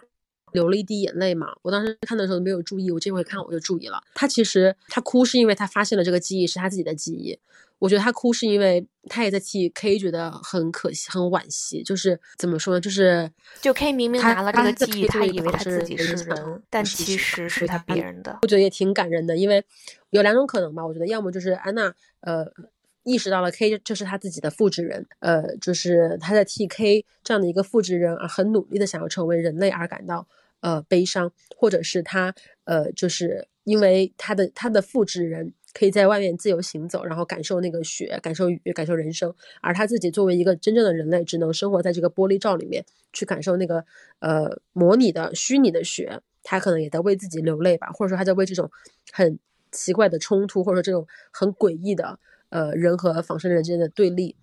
流了一滴眼泪嘛，我当时看的时候没有注意，我这回看我就注意了。他其实他哭是因为他发现了这个记忆是他自己的记忆，我觉得他哭是因为他也在替 K 觉得很可惜、很惋惜。就是怎么说呢？就是就 K 明明拿了这个记忆他以为他考试自己是的人，但其实是他别人的。我觉得也挺感人的，因为有两种可能吧。我觉得要么就是安娜呃意识到了 K 就是他自己的复制人，呃，就是他在替 K 这样的一个复制人而很努力的想要成为人类而感到呃悲伤，或者是他呃就是因为他的他的复制人。可以在外面自由行走，然后感受那个雪，感受雨，感受人生。而他自己作为一个真正的人类，只能生活在这个玻璃罩里面，去感受那个呃模拟的虚拟的雪。他可能也在为自己流泪吧，或者说他在为这种很奇怪的冲突，或者说这种很诡异的呃人和仿生人之间的对立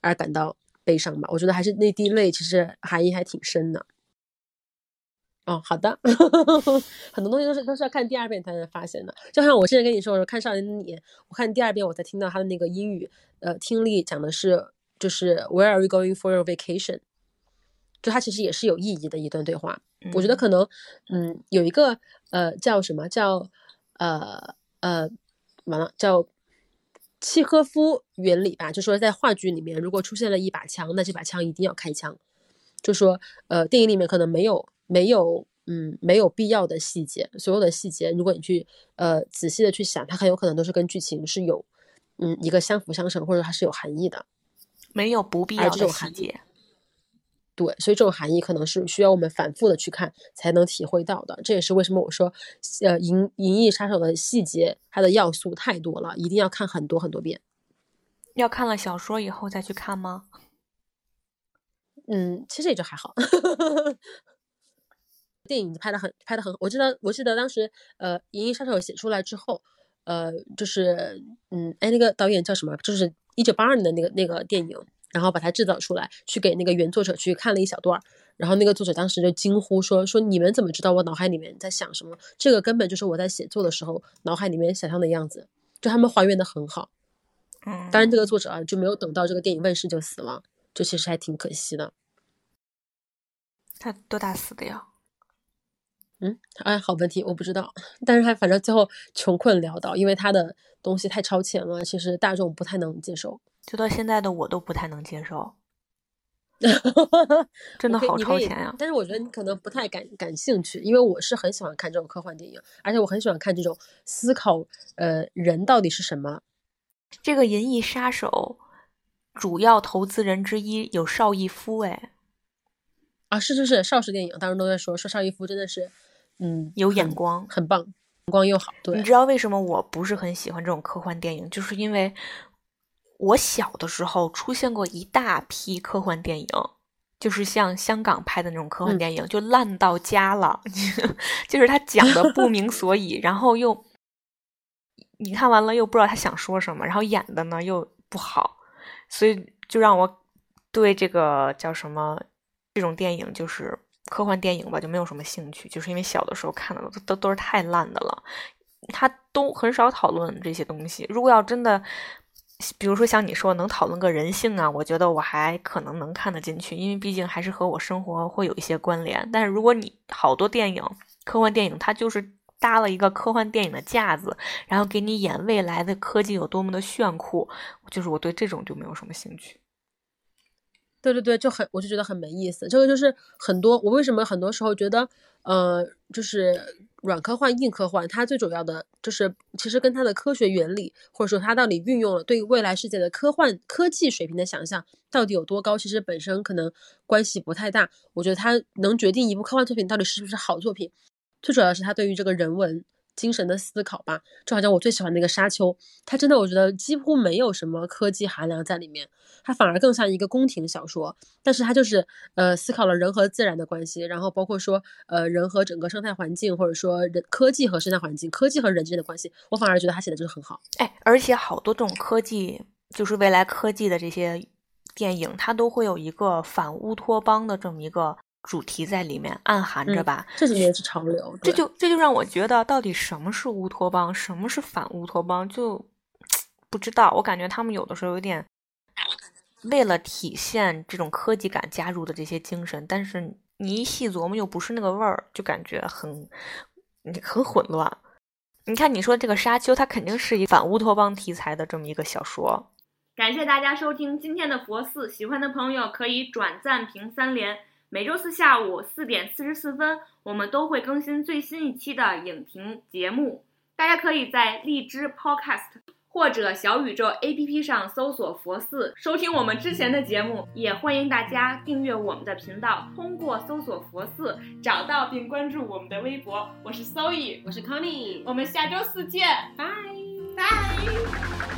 而感到悲伤吧。我觉得还是那滴泪其实含义还挺深的。哦，好的，[LAUGHS] 很多东西都是都是要看第二遍才能发现的。就像我之前跟你说，我说看《少年的你》，我看第二遍我才听到他的那个英语，呃，听力讲的是就是 Where are we going for your vacation？就它其实也是有意义的一段对话。我觉得可能，嗯，有一个呃叫什么叫呃呃完了叫契诃夫原理吧，就说在话剧里面，如果出现了一把枪，那这把枪一定要开枪。就说呃电影里面可能没有没有嗯没有必要的细节，所有的细节如果你去呃仔细的去想，它很有可能都是跟剧情是有嗯一个相辅相成，或者它是有含义的。没有不必要的这种含义细节。对，所以这种含义可能是需要我们反复的去看才能体会到的。这也是为什么我说，呃，《银银翼杀手》的细节它的要素太多了，一定要看很多很多遍。要看了小说以后再去看吗？嗯，其实也就还好。电影拍的很拍的很，我记得我记得当时呃，《银翼杀手》写出来之后，呃，就是嗯，哎，那个导演叫什么？就是一九八二年的那个那个电影，然后把它制造出来，去给那个原作者去看了一小段儿，然后那个作者当时就惊呼说说你们怎么知道我脑海里面在想什么？这个根本就是我在写作的时候脑海里面想象的样子，就他们还原的很好。嗯，当然，这个作者啊就没有等到这个电影问世就死了，就其实还挺可惜的。他多大死的呀？嗯，哎，好问题，我不知道。[LAUGHS] 但是他反正最后穷困潦倒，因为他的东西太超前了，其实大众不太能接受。就到现在的我都不太能接受，[LAUGHS] 真的好超前啊！但是我觉得你可能不太感感兴趣，因为我是很喜欢看这种科幻电影，而且我很喜欢看这种思考，呃，人到底是什么。这个《银翼杀手》主要投资人之一有邵逸夫，哎，啊，是是是，邵氏电影，当时都在说说邵逸夫真的是，嗯，有眼光。很棒，眼光又好。对你，知道为什么我不是很喜欢这种科幻电影？就是因为我小的时候出现过一大批科幻电影，就是像香港拍的那种科幻嗯电影，就烂到家了，[LAUGHS] 就是他讲的不明 [LAUGHS] 所以，然后又你看完了又不知道他想说什么，然后演的呢又不好，所以就让我对这个叫什么这种电影就是。科幻电影吧，就没有什么兴趣，就是因为小的时候看的都都都是太烂的了。他都很少讨论这些东西。如果要真的，比如说像你说能讨论个人性啊，我觉得我还可能能看得进去，因为毕竟还是和我生活会有一些关联。但是如果你好多电影，科幻电影，它就是搭了一个科幻电影的架子，然后给你演未来的科技有多么的炫酷，就是我对这种就没有什么兴趣。对对对，就很我就觉得很没意思。这个就是很多我为什么很多时候觉得，呃，就是软科幻、硬科幻，它最主要的就是其实跟它的科学原理，或者说它到底运用了对未来世界的科幻科技水平的想象到底有多高，其实本身可能关系不太大。我觉得它能决定一部科幻作品到底是不是好作品，最主要是它对于这个人文精神的思考吧。就好像我最喜欢那个沙丘，它真的我觉得几乎没有什么科技含量在里面，它反而更像一个宫廷小说。但是它就是呃思考了人和自然的关系，然后包括说呃人和整个生态环境，或者说人科技和生态环境、科技和人之间的关系，我反而觉得他写的就是很好。哎，而且好多这种科技，就是未来科技的这些电影，它都会有一个反乌托邦的这么一个主题在里面暗含着吧？这几年是潮流，这就这就让我觉得，到底什么是乌托邦，什么是反乌托邦，就不知道。我感觉他们有的时候有点为了体现这种科技感加入的这些精神，但是你一细琢磨又不是那个味儿，就感觉很很混乱。你看，你说这个《沙丘》，它肯定是一反乌托邦题材的这么一个小说。感谢大家收听今天的佛寺，喜欢的朋友可以转赞评三连。每周四下午四点四十四分，我们都会更新最新一期的影评节目。大家可以在荔枝 Podcast 或者小宇宙 APP 上搜索“佛寺”，收听我们之前的节目。也欢迎大家订阅我们的频道，通过搜索“佛寺”找到并关注我们的微博。我是 Zoe，我是 Connie，我们下周四见，拜拜。